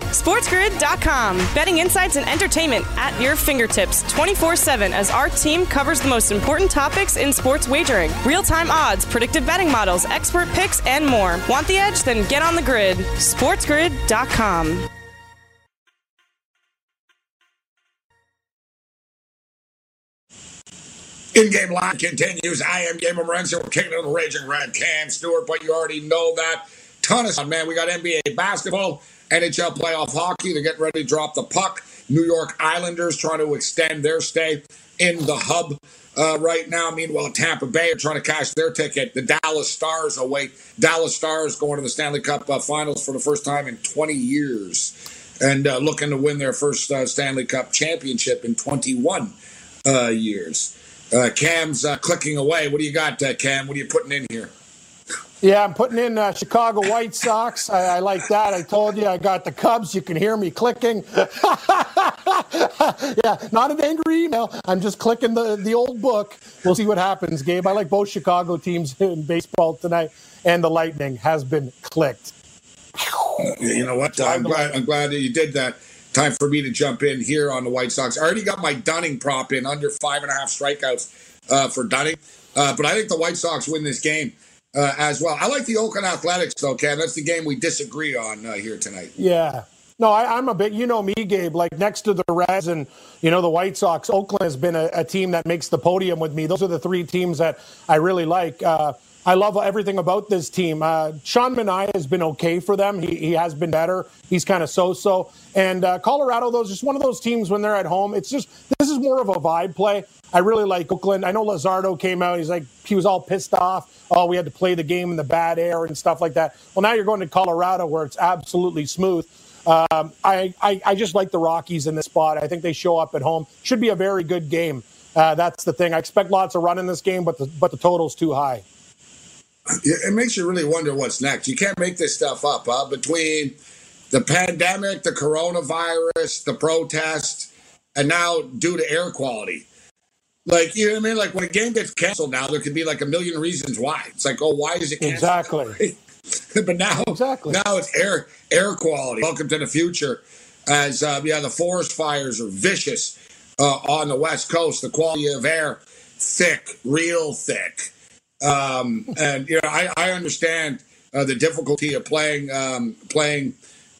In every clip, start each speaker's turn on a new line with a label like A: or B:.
A: SportsGrid.com. Betting insights and entertainment at your fingertips 24 7 as our team covers the most important topics in sports wagering real time odds, predictive betting models, expert picks, and more. Want the edge? Then get on the grid. SportsGrid.com.
B: In-game line continues. I am Morency. We're kicking it the Raging Red Cam Stewart, but you already know that. Ton of fun, man. We got NBA basketball. NHL playoff hockey. They're getting ready to drop the puck. New York Islanders trying to extend their stay in the hub uh, right now. Meanwhile, Tampa Bay are trying to cash their ticket. The Dallas Stars await. Dallas Stars going to the Stanley Cup uh, Finals for the first time in 20 years and uh, looking to win their first uh, Stanley Cup championship in 21 uh, years. Uh, Cam's clicking away. What do you got, Cam? What are you putting in here?
C: Yeah, I'm putting in uh, Chicago White Sox. I, I, like that. I told you I got the Cubs. You can hear me clicking. yeah, not an angry email. I'm just clicking the, the old book. We'll see what happens, Gabe. I like both Chicago teams in baseball tonight, and the Lightning has been clicked.
B: You know what? I'm glad, I'm glad that you did that. Time for me to jump in here on the White Sox. I already got my Dunning prop in under five and a half strikeouts uh, for Dunning, uh, but I think the White Sox win this game uh, as well. I like the Oakland Athletics, though, Ken. That's the game we disagree on uh, here tonight.
C: Yeah. No, I, am a bit, you know me, Gabe, like next to the Reds and, you know, the White Sox, Oakland has been a, a team that makes the podium with me. Those are the three teams that I really like. Uh, I love everything about this team. Uh, Sean Manaea has been okay for them. He, he has been better. He's kind of so-so. And uh, Colorado, though, is just one of those teams when they're at home. It's just this is more of a vibe play. I really like Oakland. I know Luzardo came out. He's like he was all pissed off. Oh, we had to play the game in the bad air and stuff like that. Well, now you're going to Colorado where it's absolutely smooth. Um, I, I, I just like the Rockies in this spot. I think they show up at home. Should be a very good game. Uh, that's the thing. I expect lots of run in this game, but the but the total's too high.
B: It makes you really wonder what's next. You can't make this stuff up, huh? Between the pandemic, the coronavirus, the protests, and now due to air quality. Like, you know what I mean? Like, when a game gets canceled now, there could be like a million reasons why. It's like, oh, why is it
C: canceled? Exactly.
B: but now,
C: exactly.
B: now it's air air quality. Welcome to the future. As uh, yeah, the forest fires are vicious uh, on the west coast. The quality of air thick, real thick. Um, and you know, I, I understand uh, the difficulty of playing um, playing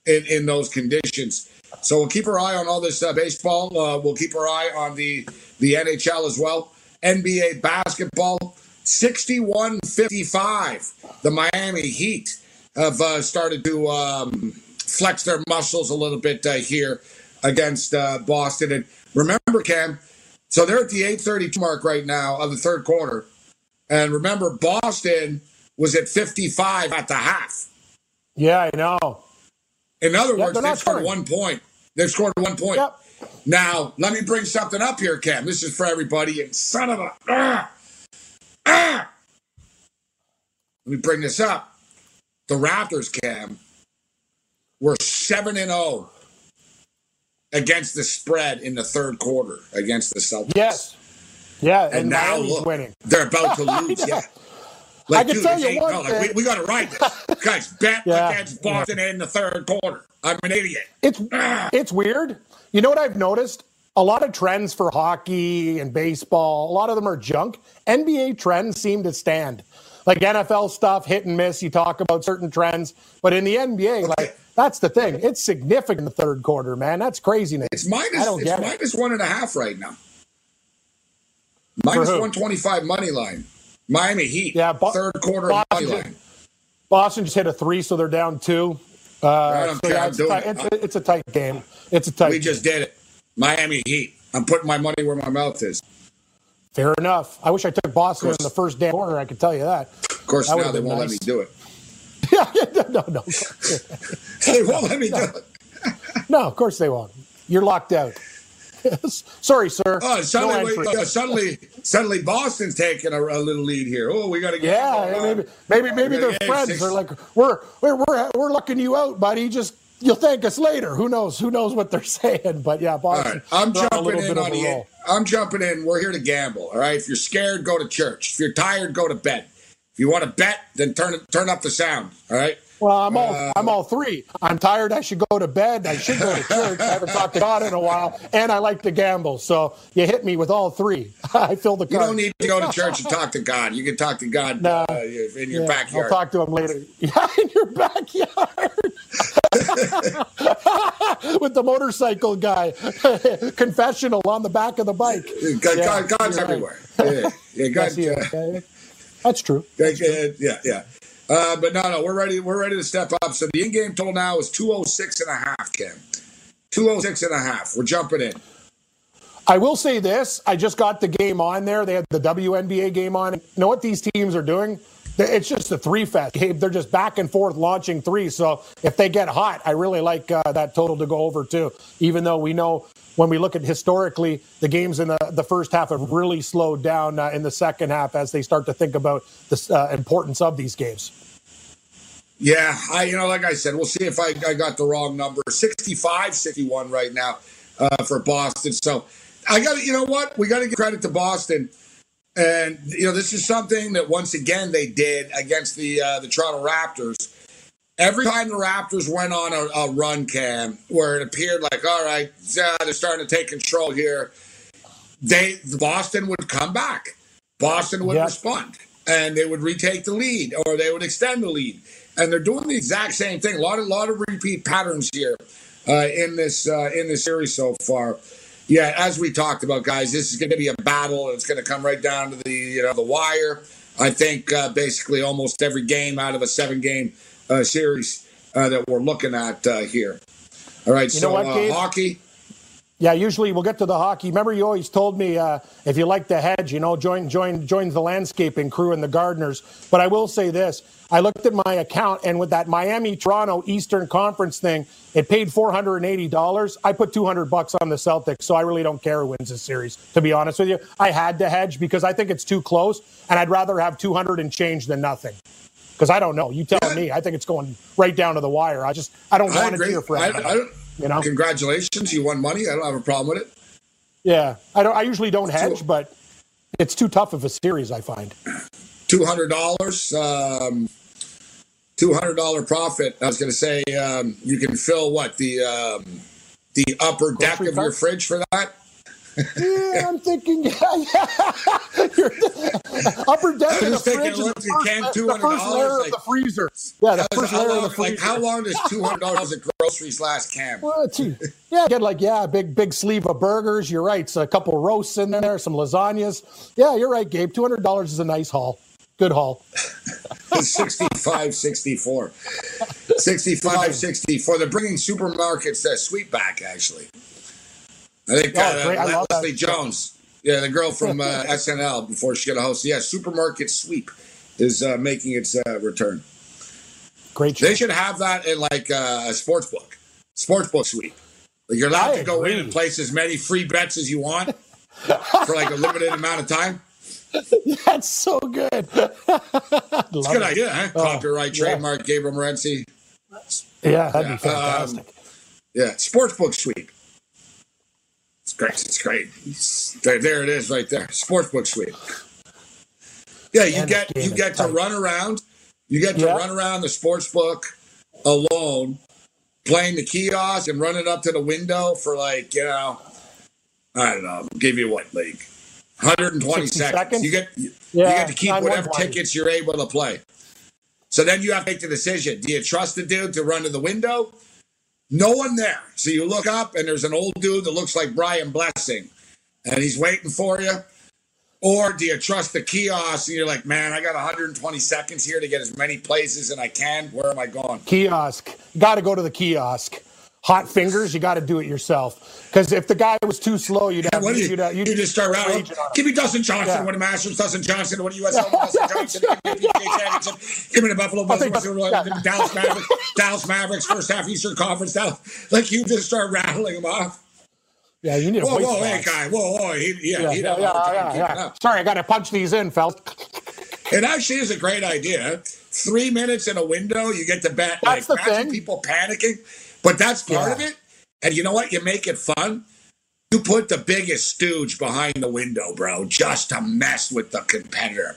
B: in, in those conditions. So we'll keep our eye on all this uh, baseball. Uh, we'll keep our eye on the the NHL as well. NBA basketball, 61-55. The Miami Heat have uh, started to um, flex their muscles a little bit uh, here against uh, Boston. And remember, Cam, so they're at the 8:32 mark right now of the third quarter. And remember, Boston was at 55 at the half.
C: Yeah, I know.
B: In other yeah, words, they scored one point. They've scored one point.
C: Yep.
B: Now, let me bring something up here, Cam. This is for everybody. And son of a. Ah, ah. Let me bring this up. The Raptors, Cam, were 7 and 0 against the spread in the third quarter against the Celtics.
C: Yes. Yeah,
B: And,
C: and,
B: now look,
C: winning.
B: they're about to lose. yeah.
C: I can tell you one
B: no, like, we, we got to write this. Guys, bet
C: Yeah.
B: against Boston in the third quarter. I'm an idiot.
C: It's
B: Ah.
C: it's weird. You know what I've noticed? A lot of trends for hockey and baseball, a lot of them are junk. NBA trends seem to stand. Like NFL stuff, hit and miss. You talk about certain trends, but in the NBA, like that's the thing. It's significant in the third quarter, man. That's craziness.
B: It's minus,
C: I don't
B: it's
C: get it.
B: minus one and a half right now. Minus
C: who?
B: 125 money line. Miami Heat.
C: Yeah, Bo-
B: third quarter
C: Boston
B: money line.
C: Boston just hit a three, so they're down two. Uh,
B: I
C: so yeah, it's,
B: doing
C: tight-
B: it.
C: it's, a, it's a tight game. It's a tight.
B: We just did it. Miami Heat. I'm putting my money where my mouth is.
C: fair enough. I wish I took Boston in the first damn quarter. I could tell you that.
B: Of course,
C: That
B: now they won't let me do it.
C: yeah, no, no,
B: They won't let me do it.
C: no. Of course they won't. You're locked out. Sorry, sir.
B: Oh,
C: No
B: suddenly,
C: entry.
B: uh, suddenly, suddenly, Boston's taking a, a little lead here. Oh, we got to get.
C: Yeah, uh, maybe, maybe, uh, maybe
B: Yeah,
C: their friends
B: six-
C: are like, we're, we're, we're, we're looking you out, buddy. Just you'll thank us later. Who knows? Who knows what they're saying? But yeah, Boston.
B: right, I'm jumping in on the.
C: roll.
B: I'm jumping in. We're here to gamble. All right. If you're scared, go to church. If you're tired, go to bed. If you want to bet, then turn turn up the sound. All right.
C: Well, I'm all
B: Uh,
C: I'm all three. I'm tired. I should go to bed. I should go to church. I haven't talked to God in a while, and I like to gamble. So you hit me with all three. I fill the
B: You
C: card.
B: don't need to go to church and talk to God. You can talk to God
C: Nah.
B: uh, in your
C: Yeah,
B: backyard.
C: I'll talk to him later. Yeah, in your backyard. With the motorcycle guy. Confessional on the back of the bike.
B: God,
C: Yeah,
B: God- God's
C: you're right.
B: everywhere. Yeah, yeah, God,
C: Yes, is. Okay. That's true.
B: yeah, yeah, yeah, yeah. Uh, but no, no, we're ready. We're ready to step up. So the in-game total now is 206 and a half, Ken. 206 and a half. We're jumping in.
C: I will say this. I just got the game on there. They had the WNBA game on. You know what these teams are doing? It's just a three fest. They're just back and forth launching three. So if they get hot, I really like uh, that total to go over too. Even though we know when we look at historically, the games in the, the first half have really slowed down uh, in the second half as they start to think about the uh, importance of these games.
B: Yeah, I you know, like I said, we'll see if I, I got the wrong number. 65, 61 right now uh, for Boston. So I got to, you know what? We got to give credit to Boston. And you know, this is something that once again they did against the uh, the Toronto Raptors. Every time the Raptors went on a, a run, Cam, where it appeared like, all right, they're starting to take control here, they Boston would come back. Boston would
C: Yeah.
B: respond, and they would retake the lead, or they would extend the lead. And they're doing the exact same thing. A lot of lot of repeat patterns here uh, in this uh, in this series so far. Yeah, as we talked about, guys, this is going to be a battle. It's going to come right down to the you know the wire. I think uh, basically almost every game out of a seven game uh, series uh, that we're looking at uh, here. All right,
C: You
B: so uh, hockey.
C: Yeah, usually we'll get to the hockey. Remember, you always told me uh, if you like the hedge, you know, join join join the landscaping crew and the gardeners. But I will say this: I looked at my account, and with that Miami Toronto Eastern Conference thing, it paid four hundred and eighty dollars. I put two hundred bucks on the Celtics, so I really don't care who wins this series. To be honest with you, I had to hedge because I think it's too close, and I'd rather have two hundred and change than nothing. Because I don't know. You tell me. I think it's going right down to the wire. I just I don't
B: I
C: want to cheer for
B: I. I don't,
C: you know.
B: Congratulations, you won money. I don't have a problem with it.
C: Yeah, I don't. I usually don't hedge,
B: So-
C: but it's too tough of a series. I find.
B: two hundred dollars, um, two hundred dollar profit. I was going to say um, you can fill what the um, the upper deck of your fridge for that.
C: Yeah, I'm thinking. Yeah, yeah. You're- upper deck of the fridge,
B: look,
C: the first, the first layer
B: dollars.
C: of the freezer. Yeah, the first layer
B: long,
C: of the freezer.
B: like how long does two hundred dollars of groceries last, Cam?
C: Well, yeah, get like yeah, big big sleeve of burgers. You're right. So a couple roasts in there, some lasagnas. Yeah, you're right, Gabe. Two hundred dollars is a nice haul. Good haul.
B: 65 64 65 64 they're bringing supermarkets uh, sweet back actually i think
C: Oh,
B: uh.
C: I
B: leslie jones yeah the girl from uh, snl before she got a host yeah supermarket sweep is uh, making its uh, return
C: Great show.
B: they should have that in like uh, a sports book sports book sweep Like you're allowed
C: I
B: to go in and place as many free bets as you want for like a limited amount of time.
C: That's so good.
B: It's a good idea, huh? Copyright,
C: yeah.
B: trademark, Gabriel Morency.
C: Yeah, that'd
B: Yeah,
C: be fantastic.
B: Yeah, sportsbook sweep. It's great. It's great. There, there it is, right there. Sportsbook suite. Yeah, you get you get to run around. You get to
C: Yeah.
B: run around the sportsbook alone, playing the kiosk and running up to the window for like you know, I don't know, give you what like 120 seconds.
C: seconds?
B: You get you
C: Yeah,
B: get to keep whatever tickets you're able to play. So then you have to make the decision. Do you trust the dude to run to the window? No one there. So you look up and there's an old dude that looks like Brian Blessing and he's waiting for you. Or do you trust the kiosk and you're like, man, I got 120 seconds here to get as many places as I can. Where am I going?
C: Kiosk. Got to go to the kiosk. Hot fingers, you got to do it yourself. Because if the guy was too slow, you'd have
B: you,
C: you'd, uh,
B: you
C: you'd
B: just start rattling.
C: raging on him.
B: Give me Dustin Johnson,
C: Yeah.
B: win a Masters, Dustin Johnson, win a US Open, Dustin Johnson, give me the Championship, give me the Buffalo Bills,
C: think-
B: give Dallas Mavericks, Dallas Mavericks, first half Eastern Conference, Dallas. Like you just start rattling them off.
C: Yeah, you need a
B: Whoa, whoa, hey guy, whoa, whoa, he, yeah,
C: Yeah, yeah,
B: have a hard time
C: yeah, yeah, yeah. Sorry, I got to punch these in, fellas.
B: It actually is a great idea. Three minutes in a window, you get to bet.
C: That's
B: like,
C: the thing.
B: people panicking, but that's part
C: Yeah.
B: of it. And you know what? You make it fun. You put the biggest stooge behind the window, bro, just to mess with the competitor.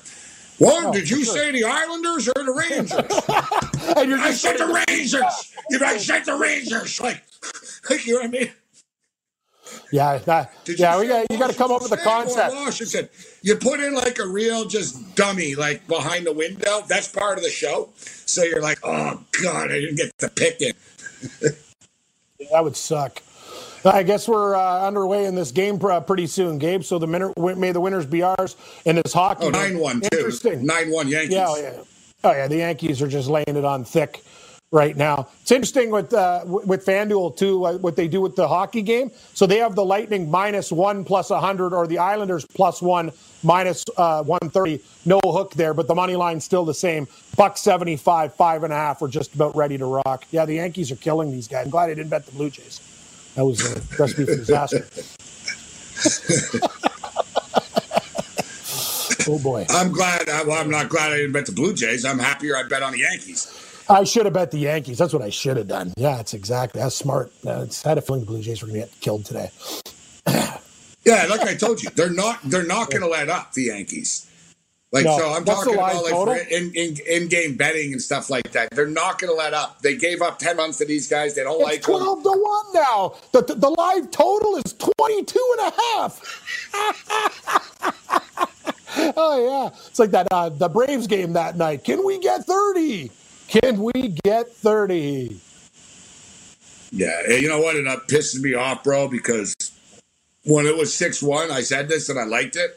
B: One,
C: Oh,
B: did you
C: sure.
B: say the Islanders or the Rangers?
C: And you're
B: I said the Rangers. You know, I said the Rangers. Like, like you know what I mean?
C: Yeah, that, yeah,
B: you
C: we got you got to come up with a
B: Washington State or
C: concept.
B: Washington. You put in like a real just dummy like behind the window. That's part of the show. So you're like, oh god, I didn't get the pick in.
C: That would suck. I guess we're uh, underway in this game pr- uh, pretty soon, Gabe. So the minute, may the winners be ours in this hockey.
B: Oh, 9-1 too.
C: Interesting.
B: 9-1 Yankees.
C: Yeah, oh, yeah. Oh yeah, the Yankees are just laying it on thick right now. It's interesting with uh, with FanDuel too, uh, what they do with the hockey game. So they have the Lightning minus one plus a hundred, or the Islanders plus one minus uh, one thirty. No hook there, but the money line's still the same. Buck seventy five, five and a half. We're just about ready to rock. Yeah, the Yankees are killing these guys. I'm glad I didn't bet the Blue Jays. That was a recipe for disaster. oh boy.
B: I'm glad. I, well, I'm not glad I didn't bet the Blue Jays. I'm happier I bet on the Yankees.
C: I should have bet the Yankees. That's what I should have done. Yeah, it's exactly. That's smart. Uh, it's, I had a feeling the Blue Jays were going to get killed today.
B: Yeah, like I told you, they're not. They're not going to let up the Yankees. Like
C: No.
B: so, I'm talking about like for in, in in game betting and stuff like that. They're not going to let up. They gave up ten runs to these guys. They don't like
C: It's
B: them.
C: 12 to 1 now. The, the, the live total is 22 and a half. oh, yeah. It's like that uh, the Braves game that night. Can we get 30? Can we get 30?
B: Yeah, and you know what? It uh, pisses me off, bro, because when it was 6 1, I said this and I liked it.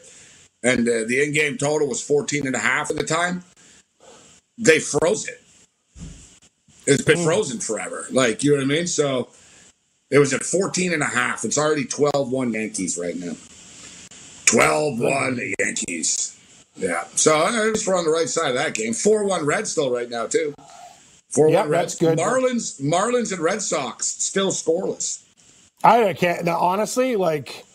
B: And uh, the in game total was 14 and a half at the time. They froze it. It's been frozen forever. Like, you know what I mean? So it was at 14 and a half. It's already 12 1 Yankees right now. 12 1 Yankees. Yeah. So I was on the right side of that game. 4 1 Reds still right now, too. 4
C: Yeah,
B: 1
C: that's good.
B: Marlins, Marlins and Red Sox still scoreless.
C: I can't. Now, honestly, like,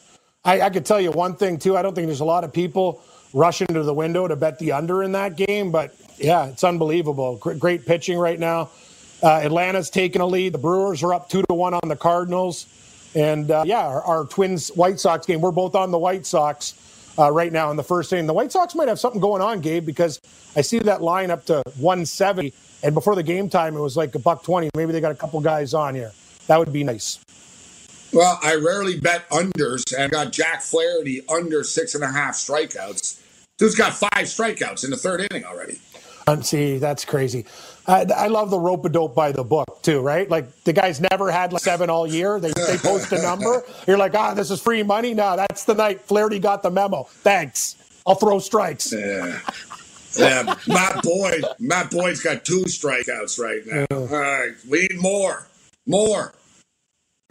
C: I, I could tell you one thing, too. I don't think there's a lot of people rushing to the window to bet the under in that game, but yeah, it's unbelievable. Great, great pitching right now. Uh, Atlanta's taking a lead. The Brewers are up two to one on the Cardinals. And uh, yeah, our, our Twins White Sox game, we're both on the White Sox uh, right now in the first inning. The White Sox might have something going on, Gabe, because I see that line up to 170. And before the game time, it was like a buck 20. Maybe they got a couple guys on here. That would be nice.
B: Well, I rarely bet unders, and I got Jack Flaherty under six and a half strikeouts. Dude's got five strikeouts in the third inning already.
C: And see, that's crazy. I, I love the rope a dope by the book too, right? Like the guy's never had like seven all year. They, they post a number. You're like, ah, this is free money. No, that's the night Flaherty got the memo. Thanks. I'll throw strikes.
B: Yeah. Yeah, Matt Boyd. Matt Boyd's got two strikeouts right now. All right, we need more, more.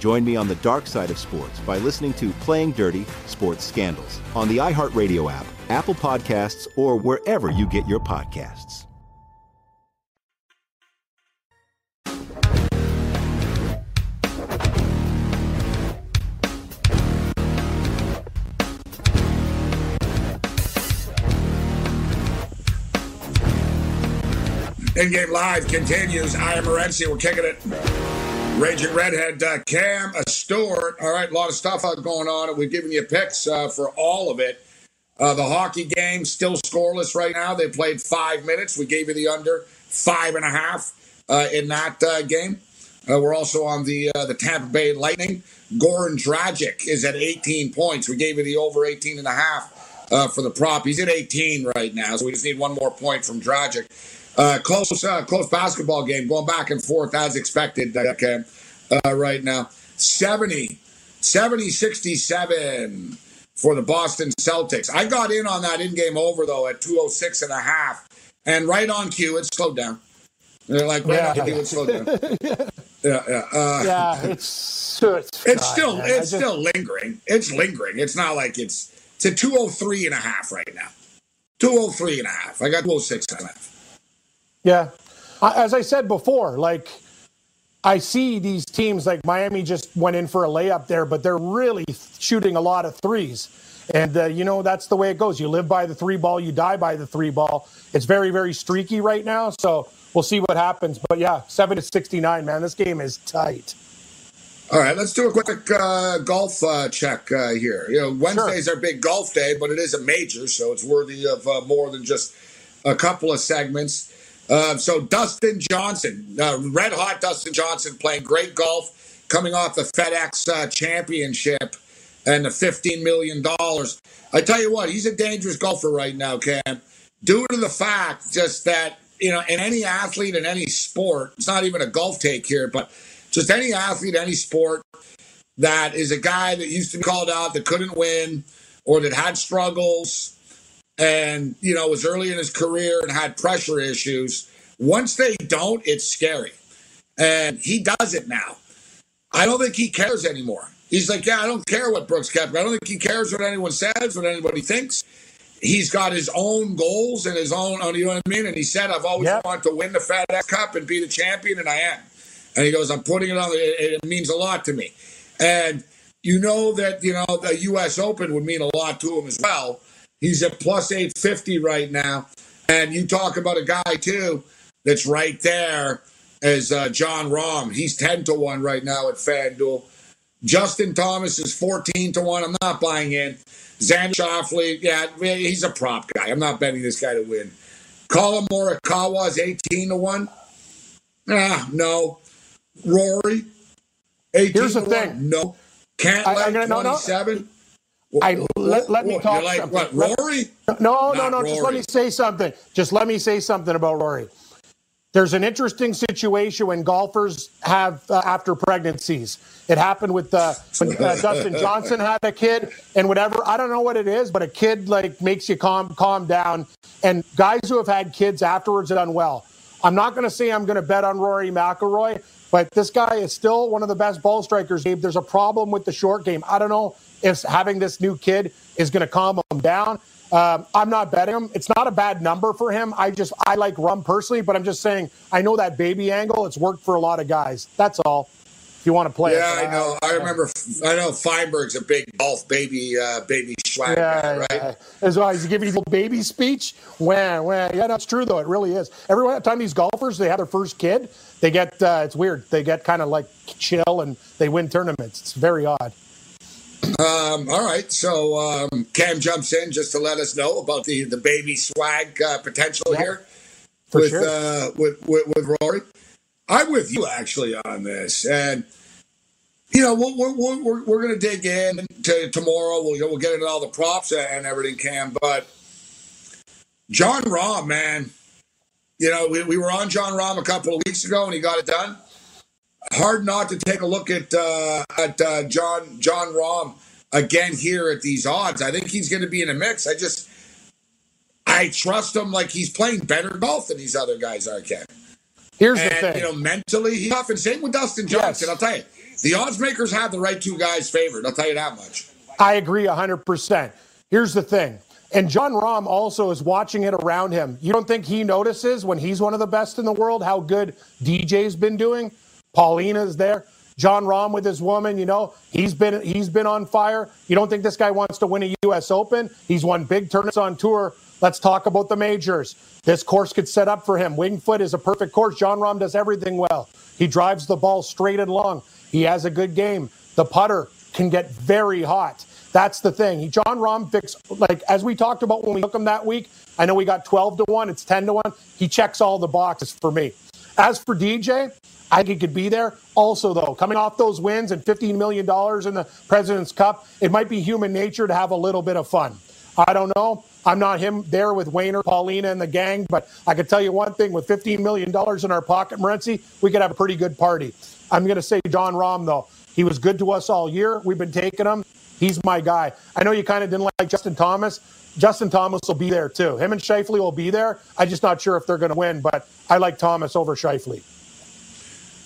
D: Join me on the dark side of sports by listening to Playing Dirty Sports Scandals on the iHeartRadio app, Apple Podcasts, or wherever you get your podcasts.
B: In Game Live continues. I am Morency. We're kicking it. Raging Redhead, uh, Cam, a Stewart. All right, a lot of stuff uh, going on. We've given you picks uh, for all of it. Uh, the hockey game still scoreless right now. They played five minutes. We gave you the under five and a half uh, in that uh, game. we're also on the the Tampa Bay Lightning. Goran Dragic is at 18 points. We gave you the over 18 and a half for the prop. He's at 18 right now, so we just need one more point from Dragic. Uh, close, uh, close basketball game, going back and forth as expected. Okay, uh, right now, 70, 70, 67 for the Boston Celtics. I got in on that in-game over though at 206 and a half, and right on cue, it slowed down. They're like, right
C: Yeah.
B: on cue, it slowed down. yeah, yeah. Uh,
C: yeah, it's it's,
B: it's
C: God,
B: still
C: man.
B: It's
C: just-
B: still lingering. It's lingering. It's not like it's it's a 203 and a half right now. 203 and a half. I got 206 and a half.
C: Yeah. As I said before, like I see these teams like Miami just went in for a layup there, but they're really shooting a lot of threes. And, uh, you know, that's the way it goes. You live by the three ball, you die by the three ball. It's very, very streaky right now. So we'll see what happens. But yeah, 7 to 69, man. This game is tight.
B: All right, let's do a quick uh, golf uh, check uh, here. You know, Wednesday's our big golf day, but it is a major, so it's worthy of uh, more than just a couple of segments. Uh, so Dustin Johnson, uh, red hot Dustin Johnson, playing great golf, coming off the FedEx uh, Championship and the fifteen million dollars. I tell you what, he's a dangerous golfer right now, Cam. Due to the fact just that you know, in any athlete in any sport, it's not even a golf take here, but just any athlete, any sport that is a guy that used to be called out that couldn't win or that had struggles and you know was early in his career and had pressure issues. Once they don't it's scary. And he does it now. I don't think he cares anymore. He's like yeah i don't care what brooks Koepka i don't think he cares what anyone says what anybody thinks. He's got his own goals and his own you know what i mean? And he said i've always wanted to win the fedex cup and be the champion and i am. And he goes i'm putting it on it, it means a lot to me. And you know that you know the us open would mean a lot to him as well He's at plus 850 right now. And you talk about a guy, too, that's right there as uh, Jon Rahm. He's 10 to 1 right now at FanDuel. Justin Thomas is 14 to 1. I'm not buying in. Xander Schauffele, yeah, he's a prop guy. I'm not betting this guy to win. Collin Morikawa is 18 to 1. Ah, no. Rory, 18
C: Here's the
B: to
C: thing.
B: 1. No. Can't
C: I-
B: let
C: I'm gonna- no, no.
B: 27.
C: I let, let me talk
B: like
C: something.
B: what, Rory?
C: No, no,
B: Not
C: no. Just let me say something. Just let me say something about Rory. There's an interesting situation when golfers have uh, after pregnancies. It happened with uh, when uh, Dustin Johnson had a kid and whatever. I don't know what it is, but a kid like makes you calm calm down. And guys who have had kids afterwards have done well. I'm not going to say I'm going to bet on Rory McIlroy, but this guy is still one of the best ball strikers. Gabe, there's a problem with the short game. I don't know if having this new kid is going to calm him down. Um, I'm not betting him. It's not a bad number for him. I just I like Rahm personally, but I'm just saying I know that baby angle. It's worked for a lot of guys. That's all. You want to play,
B: Yeah. I know. I remember. I know Feinberg's a big golf baby, uh, baby swag guy,
C: Yeah,
B: right?
C: yeah. As well, he's giving his little baby speech. Wah, wah. Yeah, that's true though. It really is. Every time these golfers they have their first kid, they get uh, it's weird. They get kind of like chill and they win tournaments. It's very odd.
B: Um, all right, so um, Cam jumps in just to let us know about the the baby swag uh, potential here
C: for
B: with,
C: sure.
B: uh, with with with Rory. I'm with you actually on this, and you know we're we're we're, we're going to dig in to tomorrow. We'll we'll get into all the props and everything, Cam. But Jon Rahm, man, you know we, we were on Jon Rahm a couple of weeks ago and he got it done. Hard not to take a look at uh, at uh, John Jon Rahm again here at these odds. I think he's going to be in a mix. I just I trust him like he's playing better golf than these other guys are. Ken.
C: Here's
B: and,
C: the thing.
B: you know, mentally he's tough. And same with Dustin Johnson. I'll tell you, the odds makers have the right two guys favored. I'll tell you that much.
C: I agree 100%. Here's the thing. And Jon Rahm also is watching it around him. You don't think he notices when he's one of the best in the world how good DJ's been doing? Paulina's there. Jon Rahm with his woman, you know, he's been he's been on fire. You don't think this guy wants to win a US Open? He's won big tournaments on tour. Let's talk about the majors. This course could set up for him. Winged Foot is a perfect course. Jon Rahm does everything well. He drives the ball straight and long. He has a good game. The putter can get very hot. That's the thing. Jon Rahm fix like as we talked about when we took him that week. I know we got 12 to 1, it's 10 to 1. He checks all the boxes for me. As for DJ, I think could be there. Also, though, coming off those wins and $15 million in the President's Cup, it might be human nature to have a little bit of fun. I don't know. I'm not him there with Wayner, Paulina, and the gang, but I can tell you one thing with $15 million in our pocket, Morency, we could have a pretty good party. I'm going to say Jon Rahm, though. He was good to us all year. We've been taking him. He's my guy. I know you kind of didn't like Justin Thomas. Justin Thomas will be there too. Him and Schauffele will be there. I'm just not sure if they're going to win, but I like Thomas over Schauffele.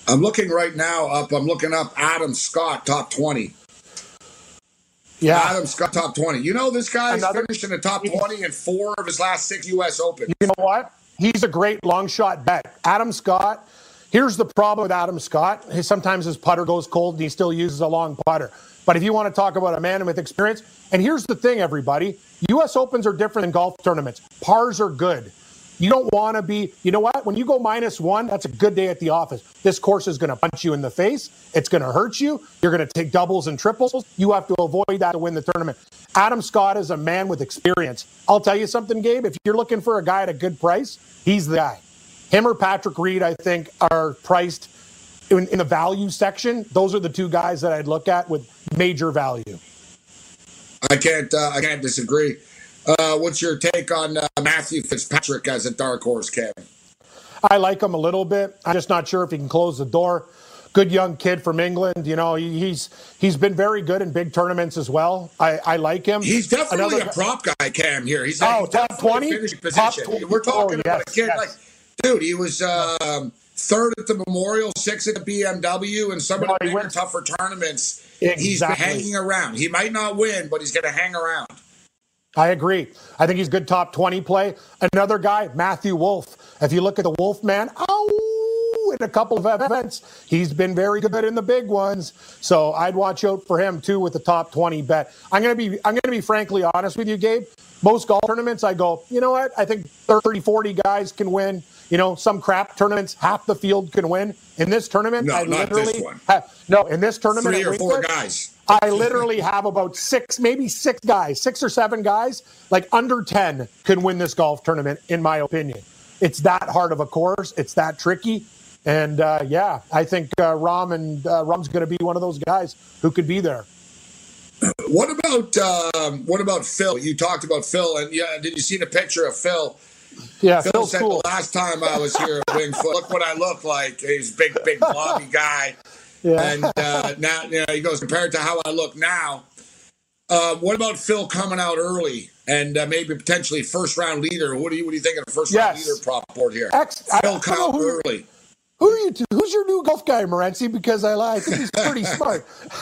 B: I'm looking right now up. I'm looking up Adam Scott top 20.
C: Yeah.
B: Adam Scott top 20. You know this guy's
C: Another-
B: finished in the top 20 in four of his last six U.S. Open.
C: You know what? He's a great long shot bet. Adam Scott. Here's the problem with Adam Scott. His, sometimes his putter goes cold and he still uses a long putter. But if you want to talk about a man with experience, and here's the thing, everybody U.S. Opens are different than golf tournaments. Pars are good. You don't want to be, you know what? When you go minus one, that's a good day at the office. This course is going to punch you in the face. It's going to hurt you. You're going to take doubles and triples. You have to avoid that to win the tournament. Adam Scott is a man with experience. I'll tell you something, Gabe. If you're looking for a guy at a good price, he's the guy. Him or Patrick Reed, I think, are priced in, in the value section. Those are the two guys that I'd look at with major value.
B: I can't. Uh, I can't disagree. Uh, what's your take on uh, Matthew Fitzpatrick as a dark horse, Kevin?
C: I like him a little bit. I'm just not sure if he can close the door. Good young kid from England. You know, he- he's he's been very good in big tournaments as well. I, I like him.
B: He's definitely
C: Another-
B: a prop guy, Cam. Here, he's
C: Oh, top 20?
B: finishing
C: Top 20.
B: We're talking
C: Oh,
B: about a kid
C: yes.
B: like, dude. He was um, third at the Memorial, sixth at the BMW, and some of the
C: he
B: bigger, tougher tournaments. He's
C: Exactly.
B: hanging around. He might not win, but he's going to hang around.
C: I agree. I think he's good top 20 play. Another guy, Matthew Wolff. If you look at the Wolf man, oh, in a couple of events, he's been very good in the big ones. So I'd watch out for him too with the top 20 bet. I'm gonna be I'm gonna be frankly honest with you, Gabe. Most golf tournaments, I go, you know what? I think 30, 40 guys can win. you know, some crap tournaments, half the field can win. In this tournament,
B: No,
C: I
B: not
C: literally
B: this one.
C: have- no, in this tournament,
B: Three or four guys.
C: I literally have about six, maybe six guys, six or seven guys, like under 10 can win this golf tournament, in my opinion. It's that hard of a course. It's that tricky. And uh, yeah, I think uh, Rahm and uh, Rahm's going to be one of those guys who could be there.
B: What about um, what about Phil? You talked about Phil, and yeah, did you see the picture of Phil?
C: Yeah,
B: Phil
C: Phil's
B: said
C: cool.
B: the last time I was here at Winged Foot, look what I look like. He's a big, big, blobby guy.
C: Yeah.
B: And uh, now, you know, he goes, compared to how I look now, uh, what about Phil coming out early and uh, maybe potentially first round leader? What do you what do you think of the first round leader prop board here?
C: Ex-
B: Phil
C: know
B: out
C: who-
B: early.
C: Who are you? Two? Who's your new golf guy, Morency? Because I, I think he's pretty smart.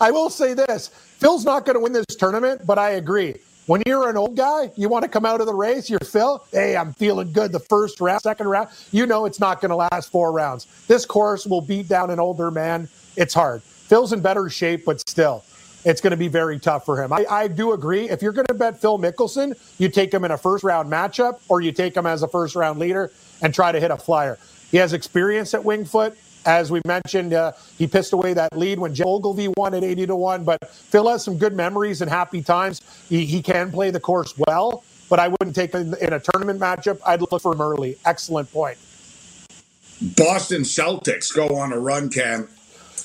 C: I will say this: Phil's not going to win this tournament, but I agree. When you're an old guy, you want to come out of the race. You're Phil. Hey, I'm feeling good. The first round, second round. You know it's not going to last four rounds. This course will beat down an older man. It's hard. Phil's in better shape, but still, it's going to be very tough for him. I, I do agree. If you're going to bet Phil Mickelson, you take him in a first round matchup, or you take him as a first round leader and try to hit a flyer. He has experience at Winged Foot. As we mentioned, uh, he pissed away that lead when Geoff Ogilvy won at 80 to 1. But Phil has some good memories and happy times. He, he can play the course well, but I wouldn't take him in a tournament matchup. I'd look for him early. Excellent point.
B: Boston Celtics go on a run, Cam.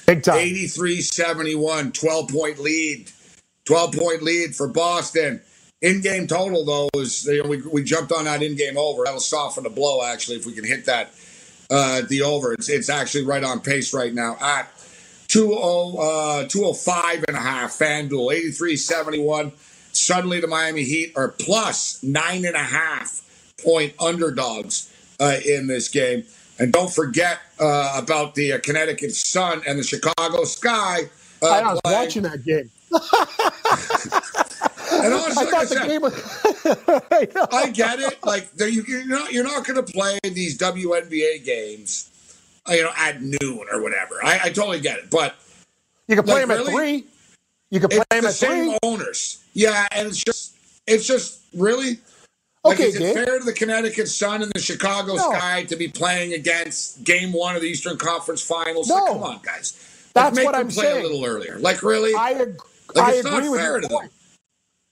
C: Big time.
B: 83 71, 12 point lead. 12 point lead for Boston. In game total, though, is you know, we, we jumped on that in game over. That'll soften the blow, actually, if we can hit that uh, the over. It's, it's actually right on pace right now at 20, uh, 205 and a half. FanDuel, 83 71. Suddenly, the Miami Heat are plus nine and a half point underdogs uh, in this game. And don't forget uh, about the uh, Connecticut Sun and the Chicago Sky. Uh,
C: I was watching that game.
B: And honestly,
C: I
B: like
C: thought
B: I
C: the
B: said,
C: game was. I.
B: I get it. Like there- you, you're not you're not going to play these WNBA games, uh, you know, at noon or whatever. I, I totally get it, but
C: You can play
B: Like,
C: him at
B: really?
C: three. You can play
B: it's
C: him
B: the
C: at
B: same
C: three.
B: owners. Yeah, and it's just it's just really. Like,
C: Okay,
B: is it fair to the Connecticut Sun and the Chicago
C: No.
B: Sky to be playing against Game One of the Eastern Conference Finals? Like,
C: No.
B: come on, guys. Like,
C: That's
B: make
C: what
B: them
C: I'm
B: play
C: saying.
B: a little earlier. Like, really?
C: I, ag-
B: Like,
C: I agree with
B: fair
C: your
B: to them.
C: point.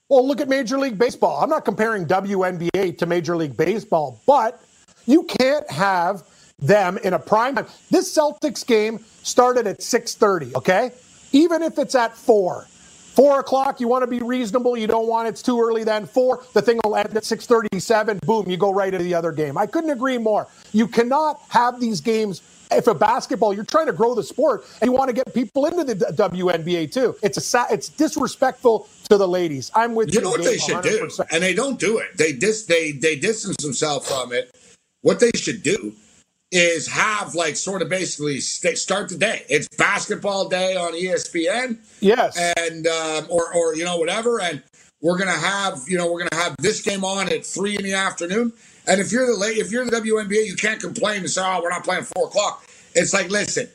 C: Well, look at Major League Baseball. I'm not comparing WNBA to Major League Baseball, but you can't have them in a prime time. This Celtics game started at 6:30. Okay, even if it's at four, four o'clock, you want to be reasonable. You don't want it's too early. Then four, the thing will end at 6:37. Boom, you go right to the other game. I couldn't agree more. You cannot have these games. If a basketball, you're trying to grow the sport and you want to get people into the WNBA too. It's a sa- it's disrespectful to the ladies. I'm with you.
B: You know what they should do, and they don't do it. They dis they they distance themselves from it. What they should do is have like sort of basically st- start the day. It's basketball day on ESPN,
C: Yes.
B: and um, or or you know whatever, and we're gonna have you know we're gonna have this game on at three in the afternoon. And if you're the late, if you're the WNBA, you can't complain and say, "Oh, we're not playing four o'clock." It's like, listen,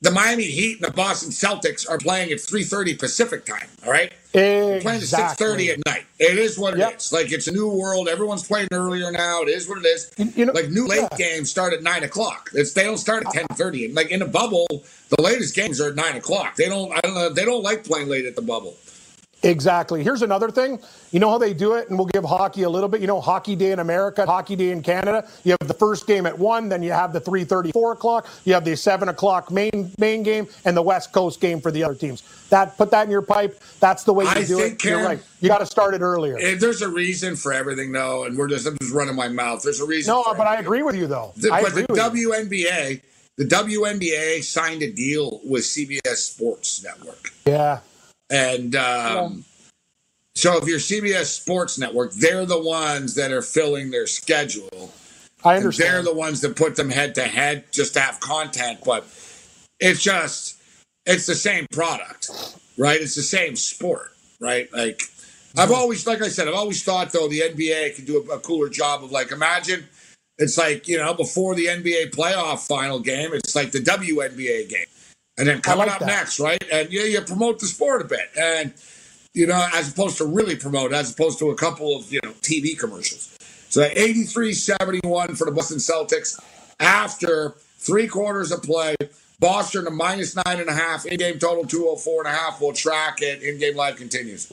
B: the Miami Heat and the Boston Celtics are playing at three thirty Pacific time. All right, We're playing at six
C: Exactly.
B: thirty at night. It is what it is.
C: Yep.
B: Like it's a new world. Everyone's playing earlier now. It is what it is.
C: You- know-
B: like new late
C: yeah.
B: games start at nine o'clock. It's they don't start at uh, ten thirty. Like in a bubble, the latest games are at nine o'clock. They don't. I don't know. They don't like playing late at the bubble.
C: Exactly. Here's another thing. You know how they do it, and we'll give hockey a little bit. You know, Hockey Day in America, Hockey Day in Canada. You have the first game at one, then you have the three thirty, four o'clock. You have the seven o'clock main main game, and the West Coast game for the other teams. That put that in your pipe. That's the way you
B: I
C: do
B: think,
C: it. You're right. You got to start it earlier.
B: There's a reason for everything, though, and we're just I'm just running my mouth. There's a reason.
C: no, but I agree with you though.
B: The- but the
C: with you.
B: WNBA, the WNBA signed a deal with CBS Sports Network,
C: Yeah.
B: And um, so if you're CBS Sports Network, they're the ones that are filling their schedule.
C: I
B: And they're the ones that put them head to head just to have content, but it's just it's the same product, right? It's the same sport, right? Like I've always, like I said, I've always thought though the NBA could do a, a cooler job of like imagine it's like you know before the NBA playoff final game, it's like the WNBA game, and then coming
C: like
B: up
C: that.
B: next, right? And yeah, you promote the sport a bit, and you know, as opposed to really promote, as opposed to a couple of you know TV commercials. So 83 71 for the Boston Celtics after three quarters of play. Boston a minus nine and a half. In game total 204 and a half. We'll track it. In game live continues.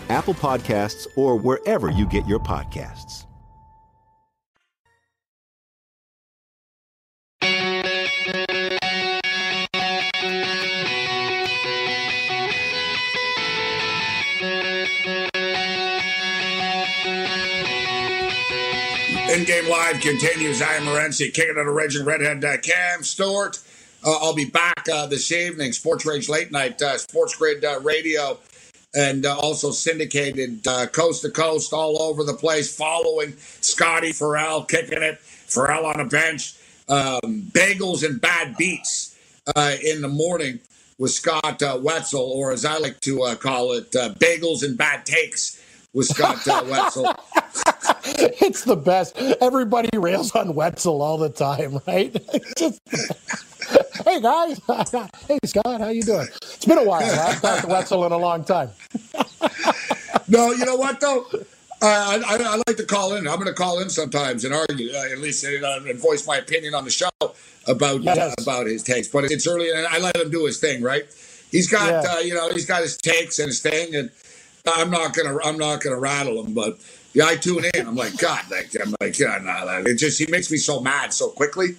D: Apple Podcasts, or wherever you get your podcasts.
B: In game live continues. I am Morency, kicking it a raging redhead. Uh, Cam. Uh, I'll be back uh, this evening. Sports Rage Late Night, uh, Sports Grid uh, Radio, and uh, also syndicated uh, coast to coast all over the place. Following Scotty Farrell, kicking it. Farrell on a bench. Um, bagels and bad beats uh, in the morning with Scott uh, Wetzel, or as I like to uh, call it, uh, bagels and bad takes with Scott uh, Wetzel.
C: it's the best. Everybody rails on Wetzel all the time, right? Hey guys, hey Scott, how you doing? It's been a while. I haven't talked to Wetzel in a long time.
B: no, you know what though? Uh, I, I, I like to call in. I'm going to call in sometimes and argue, uh, at least, uh, and voice my opinion on the show about
C: Yes.
B: about his takes. But it's early, and I let him do his thing. Right? He's got,
C: Yeah.
B: uh, you know, he's got his takes and his thing, and I'm not gonna, I'm not gonna rattle him. But yeah, I tune in. I'm like, God, like, I'm like, yeah, nah, nah. it just he makes me so mad so quickly.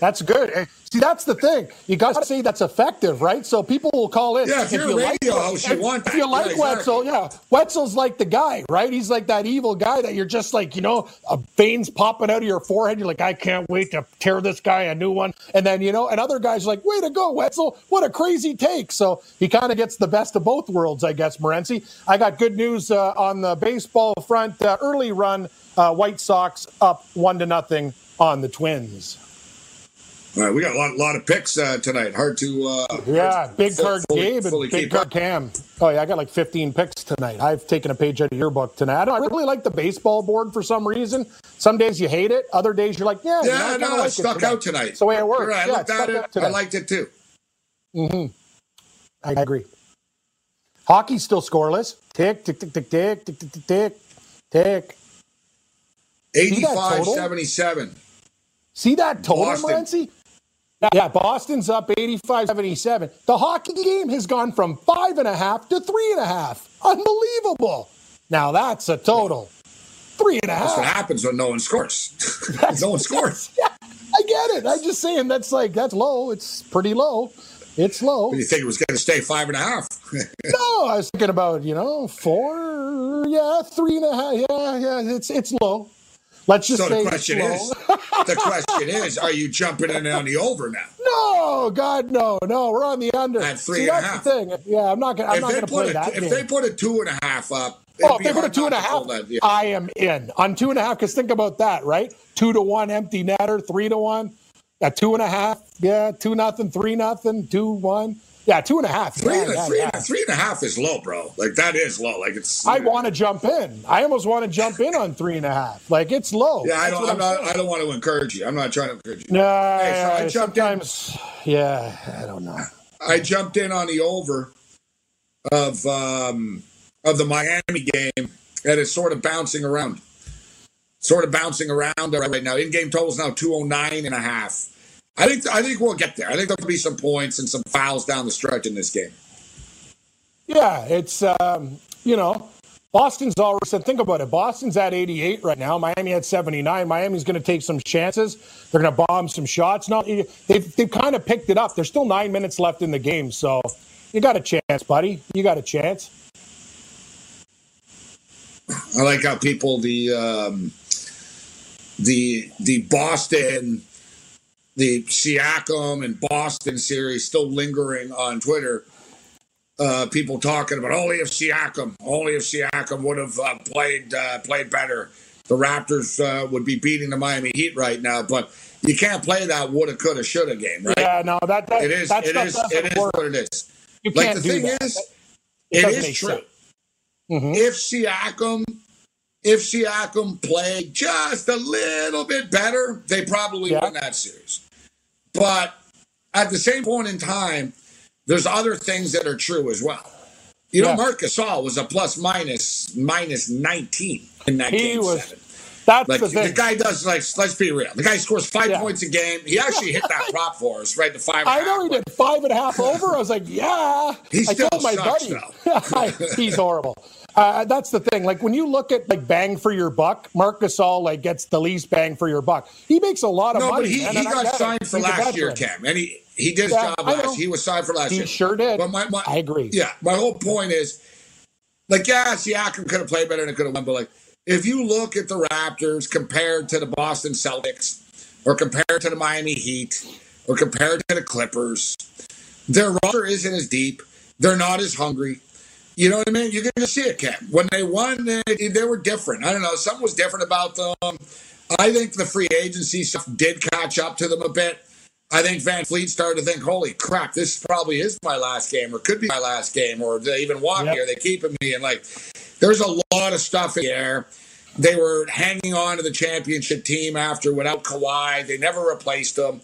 C: That's good. See, that's the thing. You got to say that's effective, right? So people will call in.
B: Yeah, if you're a radio host, you
C: if,
B: want
C: if you like
B: Yeah.
C: Wetzel, yeah, Wetzel's like the guy, right? He's like that evil guy that you're just like, you know, a veins popping out of your forehead. You're like, I can't wait to tear this guy a new one. And then you know, and other guys are like, way to go, Wetzel! What a crazy take. So he kind of gets the best of both worlds, I guess. Morency. I got good news uh, on the baseball front. Uh, early run, uh, White Sox up one to nothing on the Twins.
B: All right, we got a lot, lot of picks uh, tonight. Hard to uh,
C: Yeah, big
B: full-
C: card
B: fully-
C: Gabe
B: fully
C: and big card
B: up.
C: Cam. Oh yeah, I got like 15 picks tonight. I've taken a page out of your book tonight. I, don't, I really like the baseball board for some reason. Some days you hate it. Other days you're like, yeah, you know, I
B: Yeah, no,
C: like
B: it stuck out tonight.
C: It's the way it works.
B: Right, I looked at it. I liked it too.
C: hmm I agree. Hockey's still scoreless. Tick, tick, tick, tick, tick, tick, tick, tick, tick, tick. See that
B: 85
C: total?
B: 77.
C: See that total. Morency? Yeah, Boston's up 85 77. The hockey game has gone from five and a half to three and a half. Unbelievable. Now that's a total. Three and a half.
B: That's what happens when no one scores. no one scores.
C: Yeah, I get it. I'm just saying that's like, that's low. It's pretty low. It's low.
B: You think it was going to stay five and a half?
C: no, I was thinking about, you know, four, yeah, three and a half. Yeah, yeah, it's, it's low. Let's just
B: so
C: say
B: the question is, the question is, are you jumping in on the over now?
C: No, God, no, no. We're on the under.
B: At three
C: See,
B: and a
C: that's
B: half.
C: the thing. Yeah, I'm not gonna. I'm
B: if
C: not gonna
B: put
C: play
B: a,
C: that.
B: if
C: game.
B: they put a two and a half up,
C: Oh, if they put a two and a half,
B: that, yeah.
C: I am in on two and a half. Because think about that, right? Two to one empty netter, three to one, at two and a half, yeah, two nothing, three nothing, two one, yeah, two and a half.
B: Three,
C: yeah,
B: and a,
C: yeah,
B: three,
C: yeah.
B: and a, three and a half is low, bro. Like that is low. Like it's.
C: I want to jump in. I almost want to jump in on three and a half. Like it's low.
B: yeah, I
C: That's
B: don't. I'm not. I don't want to encourage you. I'm not trying to encourage you.
C: No,
B: Hey, so I
C: yeah,
B: jumped in.
C: yeah, I don't know.
B: I jumped in on the over of um, of the Miami game, and it's sort of bouncing around, sort of bouncing around right now. In game totals now 209 and a half. I think I think we'll get there. I think there'll be some points and some fouls down the stretch in this game.
C: Yeah, it's um, you know, Boston's already said. Think about it. Boston's at 88 right now. Miami at 79. Miami's going to take some chances. They're going to bomb some shots. No, they've they've kind of picked it up. There's still nine minutes left in the game, so you got a chance, buddy. You got a chance.
B: I like how people the um, the the Boston, the Siakam and Boston series still lingering on Twitter. Uh, people talking about only if Siakam, only if Siakam would have uh, played uh, played better, the Raptors uh, would be beating the Miami Heat right now. But you can't play that woulda, coulda, shoulda game, right?
C: Yeah, no, that, that
B: It is.
C: that
B: It is. It is
C: work.
B: what it is.
C: You
B: like
C: can't
B: the
C: do
B: thing
C: that.
B: is,
C: It
B: it is true.
C: Mhm.
B: If Siakam, if Siakam played just a little bit better, they probably
C: Yeah.
B: win that series. But at the same point in time, there's other things that are true as well. You know,
C: Yeah.
B: Marcus Gasol was a plus minus minus 19 in that
C: He
B: game
C: was.
B: seven.
C: That's
B: Like
C: the
B: the, guy does like let's be real. The guy scores five
C: Yeah.
B: points a game. He actually hit that prop for us, right? The five.
C: I know he did five and a half over. I was like, yeah.
B: He
C: I
B: still
C: told my
B: sucks,
C: buddy. He's horrible. Uh, that's the thing. Like when you look at like bang for your buck, Marc Gasol like gets the least bang for your buck. He makes a lot of
B: No,
C: money.
B: but he, he got
C: get it.
B: signed for
C: He's
B: last year. Cam, and he he did his
C: Yeah,
B: job last. He was signed for last
C: He
B: year.
C: sure did.
B: But my, my
C: I agree.
B: Yeah, my whole point is, like, yeah, Siakam could have played better and it could have won, but like, if you look at the Raptors compared to the Boston Celtics, or compared to the Miami Heat, or compared to the Clippers, their roster isn't as deep. They're not as hungry. You know what I mean? You can just see it, Cam. When they won, they, they were different. I don't know. Something was different about them. I think the free agency stuff did catch up to them a bit. I think VanVleet started to think, holy crap, this probably is my last game or could be my last game or they even want me
C: Yep.
B: or they keeping me. And like, there's a lot of stuff in the air. They were hanging on to the championship team after without Kawhi. They never replaced them.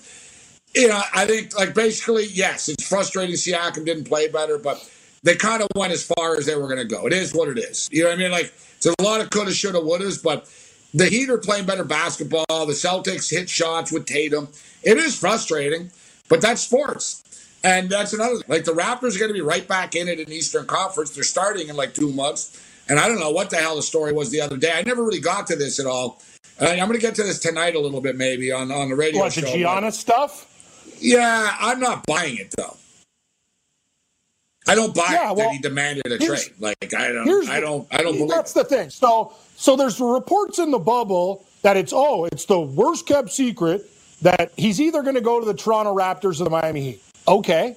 B: You know, I think like basically, yes, it's frustrating Siakam didn't play better, but they kind of went as far as they were going to go. It is what it is. You know what I mean? Like, there's a lot of coulda, shoulda, wouldas, but the Heat are playing better basketball. The Celtics hit shots with Tatum. It is frustrating, but that's sports. And that's another thing. Like the Raptors are going to be right back in it in Eastern Conference. They're starting in like two months. And I don't know what the hell the story was the other day. I never really got to this at all. Uh, I'm going to get to this tonight a little bit, maybe on, on the radio
C: What the
B: show. but-
C: Giannis stuff?
B: yeah, I'm not buying it though. I don't buy
C: Yeah, well,
B: that he demanded a trade. Like I don't, I don't, I don't believe.
C: That's the thing. So, so there's reports in the bubble that it's oh, it's the worst kept secret that he's either going to go to the Toronto Raptors or the Miami Heat. Okay.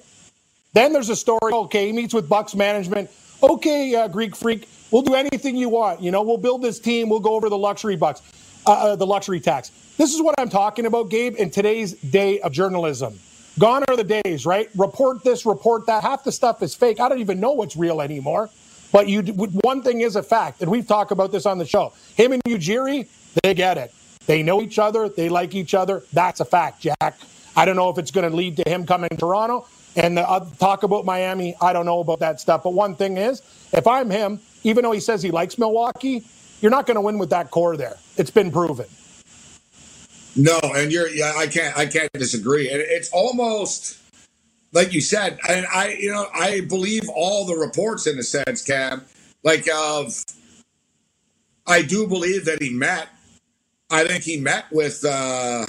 C: Then there's a story. Okay, he meets with Bucks management. Okay, uh, Greek freak, we'll do anything you want. You know, we'll build this team. We'll go over the luxury bucks, uh, uh, the luxury tax. This is what I'm talking about, Gabe. In today's day of journalism, gone are the days, right? Report this, report that. Half the stuff is fake. I don't even know what's real anymore. But you, one thing is a fact, and we've talked about this on the show. Him and Ujiri, they get it. They know each other. They like each other. That's a fact, Jack. I don't know if it's going to lead to him coming to Toronto. And the, uh, talk about Miami, I don't know about that stuff. But one thing is, if I'm him, even though he says he likes Milwaukee, you're not going to win with that core there. It's been proven.
B: No, and you're yeah, I can't I can't disagree. And it's almost like you said, and I you know, I believe all the reports in a sense, Cam, like of I do believe that he met. I think he met with uh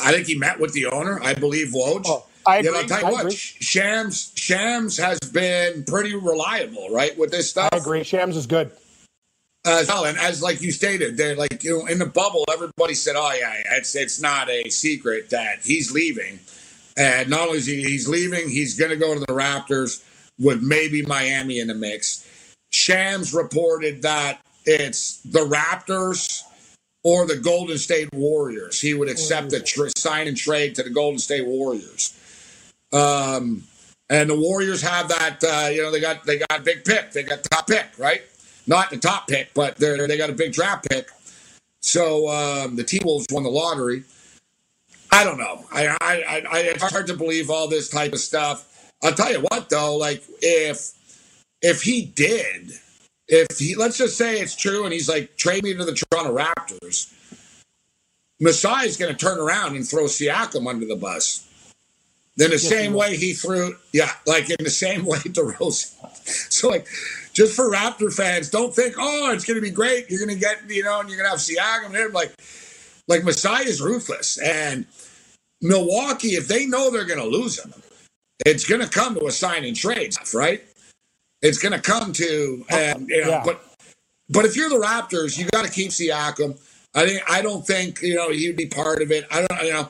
B: I think he met with the owner. I believe Woj.
C: Oh, I
B: You know,
C: agree.
B: I'll tell you
C: I
B: what,
C: agree.
B: Shams Shams has been pretty reliable, right, with this stuff.
C: I agree. Shams is good.
B: As well, and as like you stated, they're like you know in the bubble, everybody said, "Oh yeah, yeah, it's it's not a secret that he's leaving." And not only is he he's leaving, he's going to go to the Raptors with maybe Miami in the mix. Shams reported that it's the Raptors or the Golden State Warriors. He would accept a tr- sign and trade to the Golden State Warriors. Um, and the Warriors have that. Uh, you know, they got they got big pick. They got top pick, right? Not the top pick, but they they got a big draft pick. So um, the T Wolves won the lottery. I don't know. I, I, I, I it's hard to believe all this type of stuff. I'll tell you what, though. Like if if he did, if he let's just say it's true, and he's like trade me to the Toronto Raptors, Masai is going to turn around and throw Siakam under the bus. Then the
C: Yes,
B: same way he threw, yeah, like in the same way DeRozan. So like, just for Raptor fans, don't think, oh, it's going to be great. You're going to get, you know, and you're going to have Siakam there. Like, like Masai is ruthless, and Milwaukee, if they know they're going to lose him, it's going to come to a sign and trade, right? It's going to come to, and you know,
C: Yeah.
B: but but if you're the Raptors, you got to keep Siakam. I think I don't think you know he'd be part of it. I don't, you know.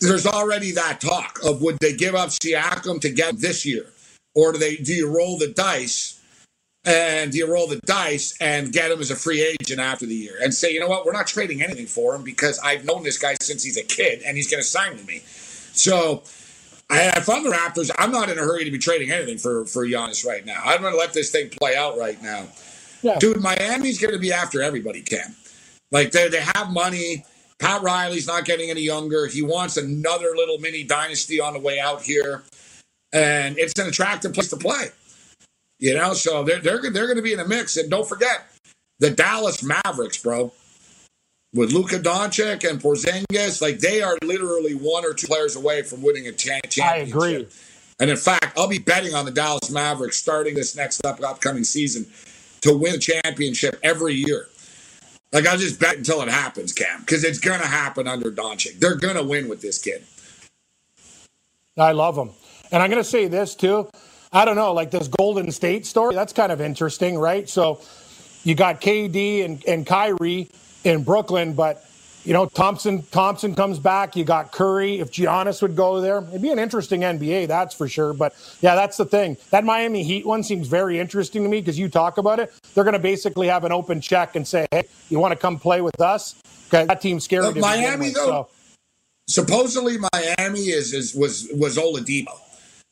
B: There's already that talk of would they give up Siakam to get this year, or do they do you roll the dice and you roll the dice and get him as a free agent after the year and say, you know what, we're not trading anything for him because I've known this guy since he's a kid and he's going to sign with me. So I, if I'm the Raptors, I'm not in a hurry to be trading anything for for Giannis right now. I'm going to let this thing play out right now.
C: Yeah.
B: Dude, Miami's going to be after everybody, Cam. Like they they have money. Pat Riley's not getting any younger. He wants another little mini dynasty on the way out here, and it's an attractive place to play. You know, so they're they're they're going to be in a mix. And don't forget the Dallas Mavericks, bro, with Luka Doncic and Porzingis. Like they are literally one or two players away from winning a cha-
C: I
B: championship.
C: agree.
B: And in fact, I'll be betting on the Dallas Mavericks starting this next up, upcoming season to win a championship every year. Like I'll just bet until it happens, Cam, because it's gonna happen under Doncic. They're gonna win with this kid.
C: I love him. And I'm going to say this too. I don't know, like this Golden State story, that's kind of interesting, right? So you got KD and, and Kyrie in Brooklyn, but you know, Thompson Thompson comes back. You got Curry. If Giannis would go there, it'd be an interesting NBA, that's for sure. But yeah, that's the thing. That Miami Heat one seems very interesting to me because you talk about it. They're going to basically have an open check and say, "Hey, you want to come play with us?" Okay, that team's scary.
B: Miami,
C: with,
B: though,
C: so-
B: Supposedly Miami is, is was was Oladipo,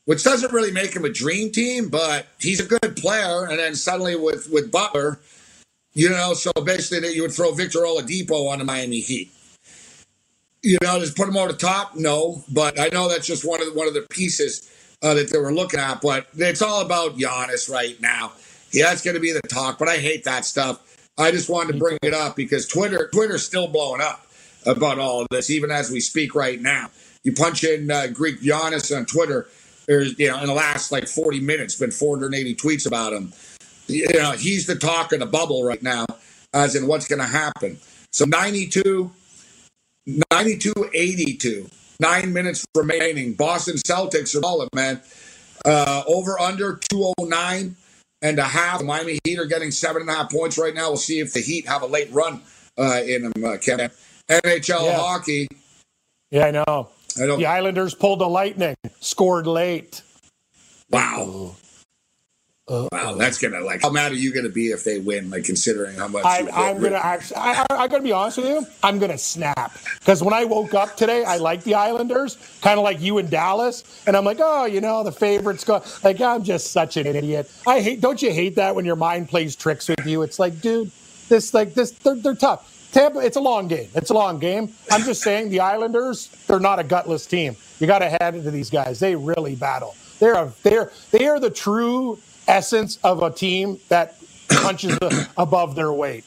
B: which doesn't really make him a dream team, but he's a good player. And then suddenly with with Butler, you know, so basically that you would throw Victor Oladipo on the Miami Heat. You know, just put him over the top. No, but I know that's just one of the, one of the pieces uh, that they were looking at. But it's all about Giannis right now. Yeah, it's going to be the talk. But I hate that stuff. I just wanted to bring it up because Twitter Twitter's still blowing up about all of this, even as we speak right now. You punch in uh, Greek Giannis on Twitter. There's, you know, in the last like 40 minutes, been 480 tweets about him. You know, he's the talk of the bubble right now, as in what's going to happen. So 92, 92, 82, nine minutes remaining. Boston Celtics are all man. Uh, over under 209 and a half. The Miami Heat are getting seven and a half points right now. We'll see if the Heat have a late run uh, in them, uh, Kevin. NHL
C: Yeah.
B: hockey.
C: yeah, I know.
B: I don't.
C: The Islanders pulled the lightning, scored late.
B: Wow. Uh, wow, that's gonna like. How mad are you gonna be if they win? Like considering how much.
C: I'm,
B: you
C: I'm gonna actually. I, I, I gotta be honest with you. I'm gonna snap because when I woke up today, I like the Islanders, kind of like you in Dallas, and I'm like, oh, you know, the favorites go. Like I'm just such an idiot. I hate. Don't you hate that when your mind plays tricks with you? It's like, dude, this like this. They're, they're tough. Tampa, it's a long game. It's a long game. I'm just saying the Islanders, they're not a gutless team. You got to hand it to these guys. They really battle. They're a, they're they are the true essence of a team that punches above their weight.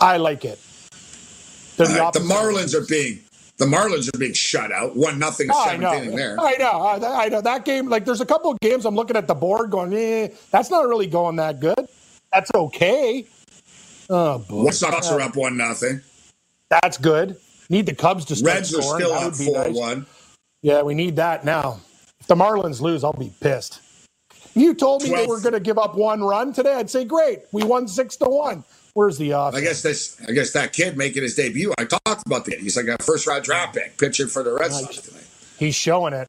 C: I like it. The,
B: right, the Marlins are being the Marlins are being shut out. One nothing,
C: oh, I know.
B: there.
C: I know. I know that game. Like, there's a couple of games I'm looking at the board, going, eh, that's not really going that good. That's okay. Oh boy.
B: What Sox are up one nothing.
C: That's good. Need the Cubs to start
B: Reds
C: scoring.
B: are still up four nice. one.
C: Yeah, we need that now. If the Marlins lose, I'll be pissed. You told me 12th. they were going to give up one run today, I'd say great. We won six to one. Where's the off?
B: I guess this. I guess that kid making his debut. I talked about that. He's like a first round draft pick, pitching for the Red Sox tonight.
C: He's showing it.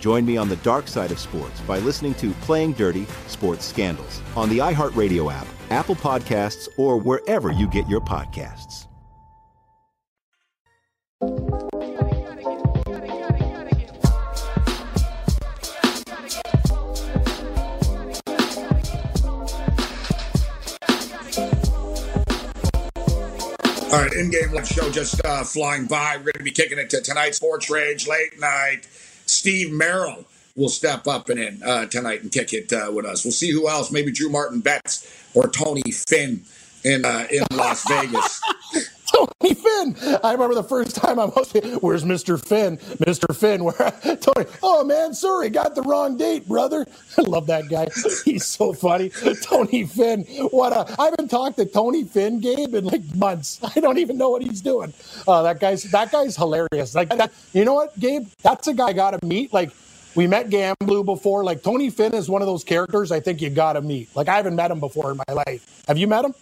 D: Join me on the dark side of sports by listening to Playing Dirty Sports Scandals on the iHeartRadio app, Apple Podcasts, or wherever you get your podcasts.
B: All right, in-game show just uh, flying by. We're going to be kicking it to tonight's Sports Rage late night. Steve Merrill will step up and in uh, tonight and kick it uh, with us. We'll see who else. Maybe Drew Martin Betts or Tony Finn in uh, in Las Vegas.
C: Tony Finn. I remember the first time I'm hosting. Where's Mr. Finn? Mr. Finn. Where Tony? Oh man, sorry, got the wrong date, brother. I love that guy. He's so funny. Tony Finn. What a! I haven't talked to Tony Finn, Gabe, in like months. I don't even know what he's doing. Uh, that guy's that guy's hilarious. Like that, you know what, Gabe? That's a guy I got to meet. Like we met Gamblu before. Like Tony Finn is one of those characters I think you got to meet. Like I haven't met him before in my life. Have you met him?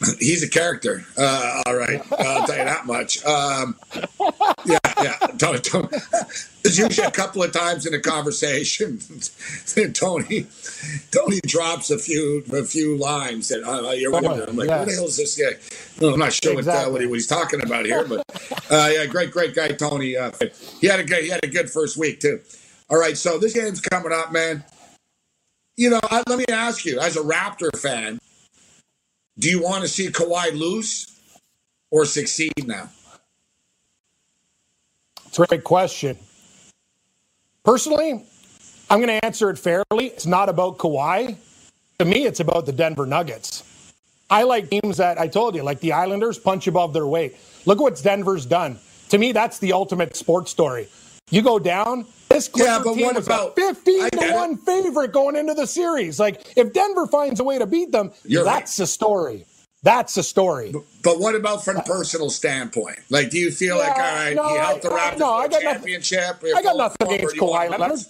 B: He's a character. Uh, all right, I'll tell you that much. Um, yeah, yeah. Tony, Tony, there's usually a couple of times in the conversation, Tony, Tony drops a few a few lines that uh, you're wondering. I'm like, yes. what the hell is this guy? Well, I'm not sure exactly. what, uh, what, he's talking about here, but uh, yeah, great, great guy, Tony. Uh, he had a good, he had a good first week too. All right, so this game's coming up, man. You know, I, let me ask you, as a Raptor fan, do you want to see Kawhi lose or succeed now?
C: It's a great question. Personally, I'm going to answer it fairly. It's not about Kawhi. To me, it's about the Denver Nuggets. I like teams that I told you, like the Islanders, punch above their weight. Look what Denver's done. To me, that's the ultimate sports story. You go down, This Clipper
B: Yeah, but
C: team
B: what
C: was
B: about-
C: a 15 to
B: get it.
C: 1 favorite going into the series. Like, if Denver finds a way to beat them,
B: You're right.
C: that's the story. That's the story.
B: But what about from a personal standpoint? Like, do you feel like, all
C: Yeah, no,
B: you helped the Raptors
C: no, I got
B: a
C: nothing- I got nothing against Kawhi Leonard.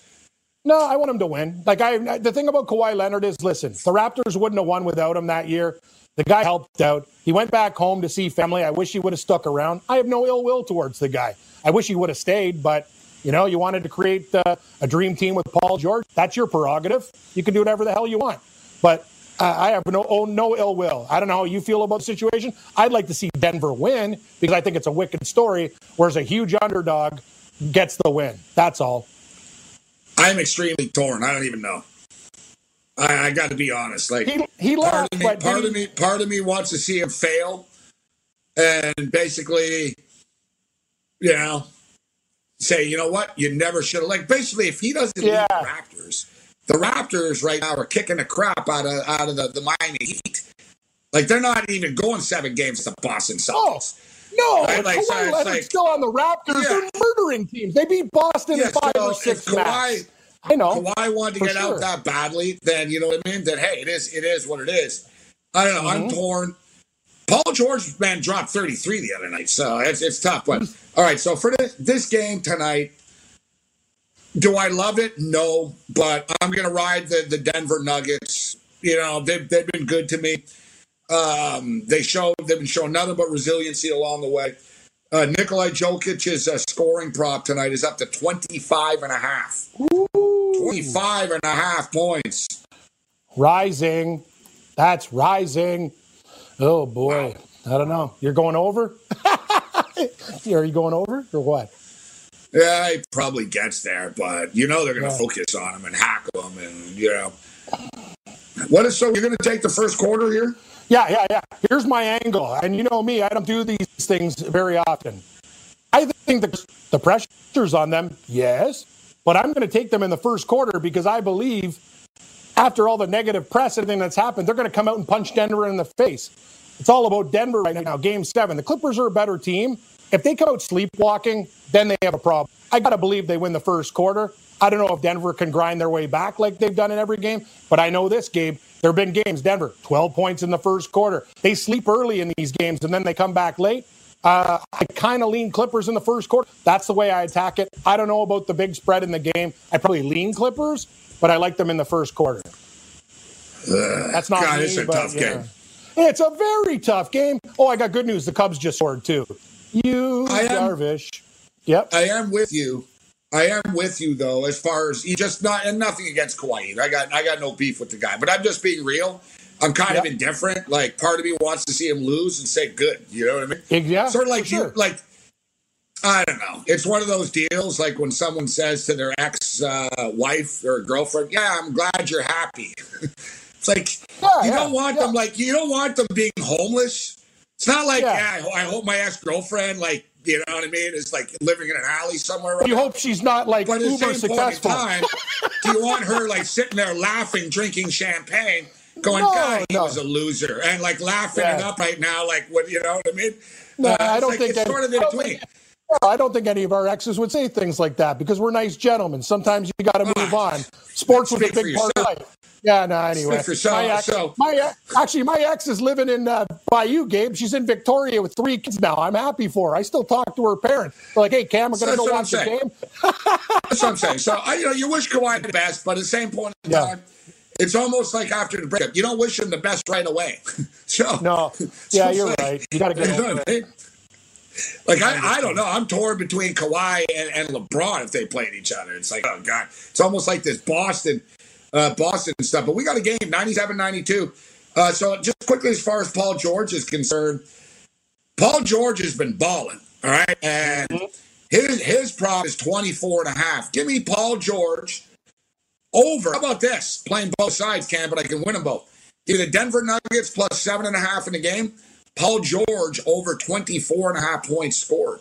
C: No, I want him to win. Like I, the thing about Kawhi Leonard is, listen, the Raptors wouldn't have won without him that year. The guy helped out. He went back home to see family. I wish he would have stuck around. I have no ill will towards the guy. I wish he would have stayed, but you know, you wanted to create uh, a dream team with Paul George. That's your prerogative. You can do whatever the hell you want. But uh, I have no oh, no ill will. I don't know how you feel about the situation. I'd like to see Denver win because I think it's a wicked story, whereas a huge underdog gets the win. That's all.
B: I'm extremely torn. I don't even know. I, I got to be honest. Like
C: He he
B: part of me,
C: but
B: part of me, part of me wants to see him fail, and basically, you know, say, you know what, you never should have. Like basically, if he doesn't leave
C: Yeah.
B: the Raptors, the Raptors right now are kicking the crap out of out of the, the Miami Heat. Like they're not even going seven games to Boston
C: Oh, no,
B: Right, like, so
C: Kawhi
B: it's
C: Leonard's
B: like-
C: still on the Raptors.
B: Yeah.
C: They're murdering teams. They beat Boston
B: Yeah,
C: in five
B: so
C: or six
B: Kawhi-.
C: I know.
B: Kawhi wanted to get
C: sure.
B: out that badly, then you know what I mean. Then hey, it is it is what it is. I don't know. I'm
C: Mm-hmm.
B: torn. Paul George man dropped 33 the other night, so it's it's tough. But all right, so for this, this game tonight, do I love it? No, but I'm gonna ride the the Denver Nuggets. You know they've they've been good to me. Um, they show they've been showing nothing but resiliency along the way. Uh, Nikolai Jokic's uh, scoring prop tonight is up to 25 and a half. 25 and a half points.
C: Rising. That's rising. Oh boy. I don't know. You're going over? Are you going over or what?
B: Yeah, he probably gets there, but you know they're going to
C: Yeah.
B: focus on him and hack him, and you know. What is so? You're going to take the first quarter here?
C: Yeah, yeah, yeah. Here's my angle. And you know me, I don't do these things very often. I think the, the pressure's on them, yes, but I'm going to take them in the first quarter because I believe after all the negative press, everything that's happened, they're going to come out and punch Denver in the face. It's all about Denver right now, game seven. The Clippers are a better team. If they come out sleepwalking, then they have a problem. I got to believe they win the first quarter. I don't know if Denver can grind their way back like they've done in every game, but I know this, Gabe. There have been games, Denver, 12 points in the first quarter. They sleep early in these games and then they come back late. Uh, I kind of lean Clippers in the first quarter. That's the way I attack it. I don't know about the big spread in the game. I probably lean Clippers, but I like them in the first quarter. That's not
B: God,
C: me,
B: it's a
C: but,
B: tough
C: yeah.
B: game.
C: It's a very tough game. Oh, I got good news. The Cubs just scored too. You
B: I am-
C: Darvish. Yep.
B: I am with you. I am with you though, as far as he just not and nothing against Kawhi. I got I got no beef with the guy, but I'm just being real. I'm kind of indifferent. Like part of me wants to see him lose and say good. You know what I mean?
C: Yeah,
B: sort of like
C: sure.
B: you like. I don't know. It's one of those deals like when someone says to their ex uh, wife or girlfriend, "Yeah, I'm glad you're happy." it's like
C: Yeah,
B: you
C: yeah,
B: don't want them like you don't want them being homeless. It's not like
C: Yeah.
B: yeah, I, I hope my ex girlfriend like you know what I mean is like living in an alley somewhere.
C: You hope she's not like
B: But at the
C: uber
B: same point in
C: successful.
B: time, do you want her like sitting there laughing, drinking champagne, going,
C: No,
B: "God, he was a loser," and like laughing it up right now, like what you know what I mean?
C: No,
B: Uh,
C: I don't
B: like,
C: think
B: it's
C: that-
B: sort of in between.
C: No, I don't think any of our exes would say things like that because we're nice gentlemen. Sometimes you got to move on. Sports was a
B: Speak
C: big part of life. Yeah, no, anyway. My ex, my actually, my ex is living in uh, Bayou, Gabe. She's in Victoria with three kids now. I'm happy for her. I still talk to her parents. They're like, hey, Cam, we're going to go watch the game.
B: That's what I'm saying. So I, you know, you wish Kawhi the best, but at the same point in
C: Yeah.
B: time, it's almost like after the breakup, you don't wish him the best right away. so
C: No. Yeah,
B: so
C: you're
B: like-
C: right. You got to
B: You
C: get
B: know
C: over
B: what
C: it.
B: I mean? Like I, I don't know. I'm torn between Kawhi and, and LeBron if they played each other. It's like, oh god, it's almost like this Boston, uh, Boston stuff. But we got a game 97-92. Uh, so just quickly, as far as Paul George is concerned, Paul George has been balling. All right, and his his prop is 24 and a half. Give me Paul George over. How about this? Playing both sides, Cam, but I can win them both. Give the Denver Nuggets plus seven and a half in the game. Paul George over 24 and a half points scored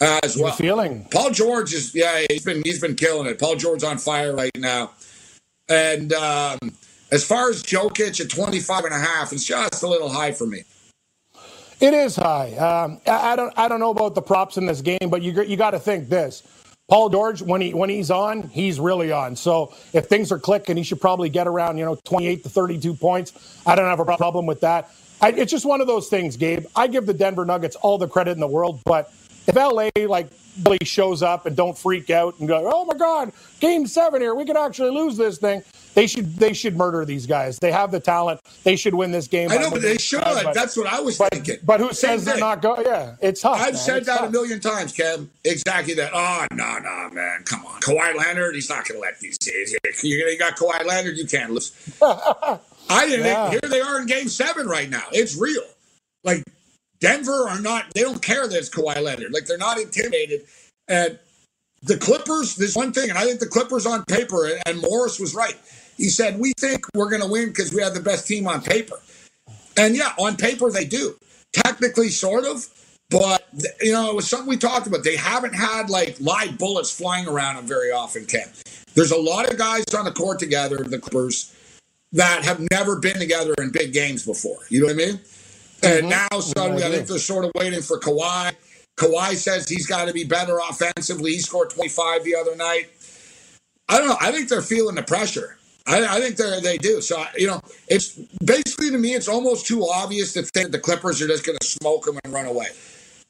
B: uh, as well.
C: feeling.
B: Paul George is yeah, he's been he's been killing it. Paul George's on fire right now. And um, as far as Jokic at 25 and a half, it's just a little high for me.
C: It is high. Um, I, I don't. I don't know about the props in this game, but you you got to think this. Paul George, when he when he's on, he's really on. So if things are clicking, he should probably get around you know 28 to 32 points. I don't have a problem with that. I, it's just one of those things, Gabe. I give the Denver Nuggets all the credit in the world, but if LA like really shows up and don't freak out and go, "Oh my God, Game Seven here, we could actually lose this thing," they should they should murder these guys. They have the talent. They should win this game.
B: I know, but they should. But, That's what I was
C: but,
B: thinking.
C: But who
B: Same
C: says they're not going? Yeah, it's tough.
B: I've
C: man.
B: said
C: It's
B: that
C: tough.
B: a million times, Kev. Exactly that. Oh, no, no, man. Come on. Kawhi Leonard, he's not going to let these. You got Kawhi Leonard, you can't lose. I didn't
C: Yeah.
B: here they are in game seven right now. It's real. Like, Denver are not, they don't care that it's Kawhi Leonard. Like, they're not intimidated. And the Clippers, there's one thing, and I think the Clippers on paper, and, and Morris was right. He said, We think we're going to win because we have the best team on paper. And yeah, on paper, they do. Technically, sort of. But, you know, it was something we talked about. They haven't had like live bullets flying around them very often, Ken. There's a lot of guys on the court together, the Clippers, that have never been together in big games before. You know what I mean? And mm-hmm. now suddenly, I think they're sort of waiting for Kawhi. Kawhi says he's got to be better offensively. He scored 25 the other night. I don't know. I think they're feeling the pressure. I, I think they they do. So you know, it's basically to me, it's almost too obvious to think the Clippers are just going to smoke them and run away.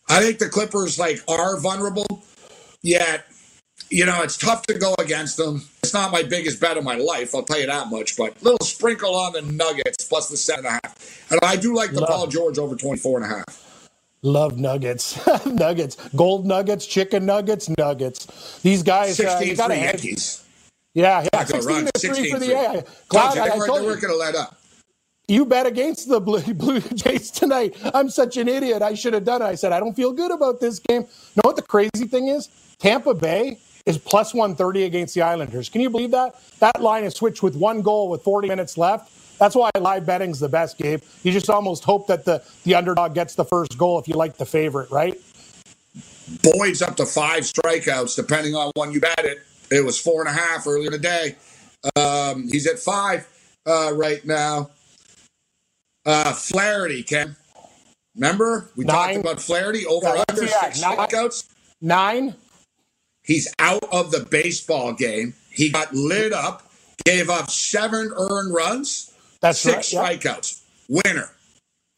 B: I think the Clippers like are vulnerable, yet you know it's tough to go against them. It's not my biggest bet of my life, I'll tell you that much. But little sprinkle on the Nuggets plus the seven and a half, and I do like the
C: Love
B: Paul. George over 24 and a half.
C: Love nuggets, nuggets, gold nuggets, chicken nuggets, nuggets. These guys, uh,
B: 16
C: you gotta
B: three Yankees.
C: Yeah, yeah,
B: Not gonna
C: 16
B: run,
C: to 3 for the
B: 16-3.
C: yeah. Glad
B: you,
C: I,
B: they
C: I
B: weren't,
C: told you,
B: weren't going to let up.
C: you bet against the Blue, Blue Jays tonight. I'm such an idiot. I should have done it. I said, I don't feel good about this game. Know what the crazy thing is? Tampa Bay is plus 130 against the Islanders. Can you believe that? That line is switched with one goal with 40 minutes left. That's why live betting's the best, Gabe. You just almost hope that the, the underdog gets the first goal if you like the favorite, right?
B: Boyd's up to five strikeouts, depending on when you bet it. It was four and a half earlier in the day. Um, he's at five uh, right now. Uh, Flaherty, Ken. Remember we
C: Nine.
B: talked about Flaherty over
C: Yeah,
B: under six
C: Nine?
B: strikeouts.
C: Nine.
B: He's out of the baseball game. He got lit up, gave up seven earned runs,
C: That's
B: six
C: right,
B: strikeouts. Winner.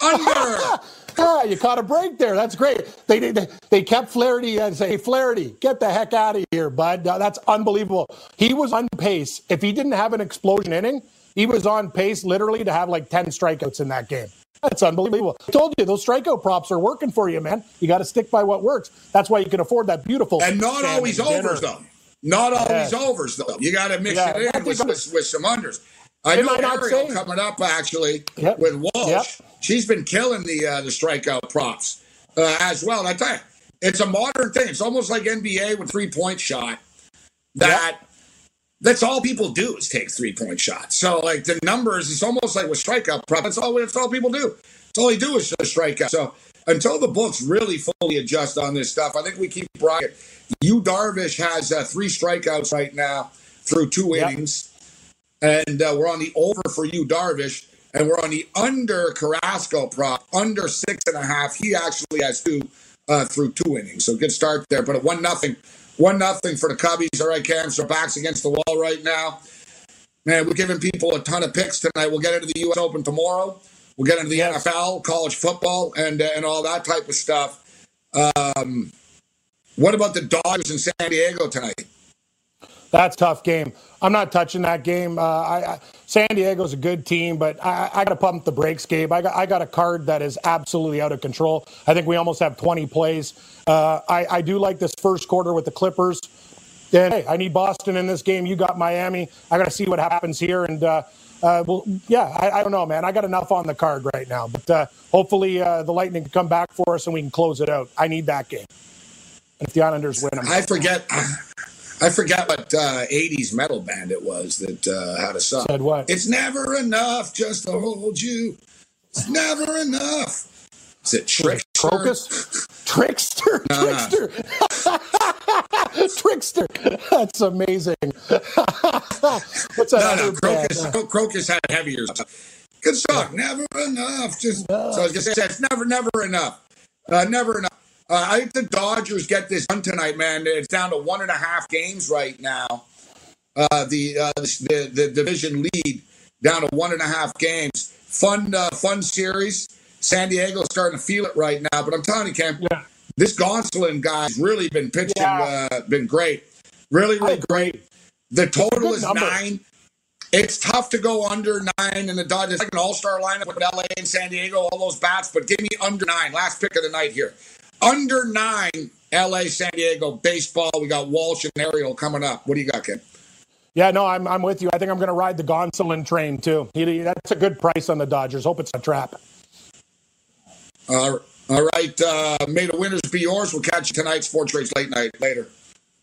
B: Under.
C: Ah, you caught a break there. That's great. They they, they kept Flaherty and say, hey, Flaherty, get the heck out of here, bud. That's unbelievable. He was on pace. If he didn't have an explosion inning, he was on pace literally to have like 10 strikeouts in that game. That's unbelievable. I told you, those strikeout props are working for you, man. You got to stick by what works. That's why you can afford that beautiful.
B: And not always
C: dinner.
B: overs, though. Not always
C: Yeah.
B: overs, though. You got to mix
C: Yeah,
B: it in with, with, with some unders. I know Ariel coming up actually
C: Yep.
B: with Walsh.
C: Yep.
B: She's been killing the uh, the strikeout props uh, as well. And I tell you, it's a modern thing. It's almost like NBA with three point shot. That that's all people do is take three point shots. So like the numbers, it's almost like with strikeout prop. That's all. That's all people do. That's all they do is just strike strikeout. So until the books really fully adjust on this stuff, I think we keep rocking. You Darvish has uh, three strikeouts right now through two
C: Yep.
B: innings, and uh, we're on the over for you Darvish, and we're on the under Carrasco prop under six and a half. He actually has two uh, through two innings, so good start there. But at one nothing, one nothing for the Cubbies. All right, Cam. So backs against the wall right now. Man, we're giving people a ton of picks tonight. We'll get into the U.S. Open tomorrow. We'll get into the
C: Yes.
B: NFL, college football, and uh, and all that type of stuff. Um, what about the Dodgers in San Diego tonight?
C: That's tough game. I'm not touching that game. Uh, I, I, San Diego's a good team, but I, I got to pump the brakes, Gabe. I got, I got a card that is absolutely out of control. I think we almost have 20 plays. Uh, I, I do like this first quarter with the Clippers. Then, hey, I need Boston in this game. You got Miami. I got to see what happens here. And, uh, uh, well, yeah, I, I don't know, man. I got enough on the card right now. But uh, hopefully uh, the Lightning can come back for us and we can close it out. I need that game. And if the Islanders win, I'm
B: I forget. I forgot what uh, '80s metal band it was that uh, had a song.
C: Said what?
B: It's never enough just to hold you. It's never enough. Is it Trickster?
C: Krokus? Trickster?
B: No, no.
C: Trickster? Trickster. That's amazing. What's that
B: No, no, Krokus.
C: band?
B: Krokus had heavier stuff. Good song. Never enough. Just so I was gonna say it's never, never enough. Uh, never enough. Uh, I think the Dodgers get this done tonight, man. It's down to one and a half games right now. Uh, the, uh, the the division lead down to one and a half games. Fun uh, fun series. San Diego's starting to feel it right now, but I'm telling you, Cam,
C: Yeah.
B: this Gonsolin guy's really been pitching,
C: Yeah.
B: uh, been great, really, really great. The total is
C: number.
B: nine. It's tough to go under nine in the Dodgers. Like an all-star lineup with LA and San Diego, all those bats, but give me under nine. Last pick of the night here. Under nine, LA, San Diego, baseball. We got Walsh and Ariel coming up. What do you got, Ken?
C: Yeah, no, I'm, I'm with you. I think I'm going to ride the Gonsolin train too. He, that's a good price on the Dodgers. Hope it's a trap.
B: Uh, all right. Uh, may the winners be yours. We'll catch you tonight. SportsGrid late night later.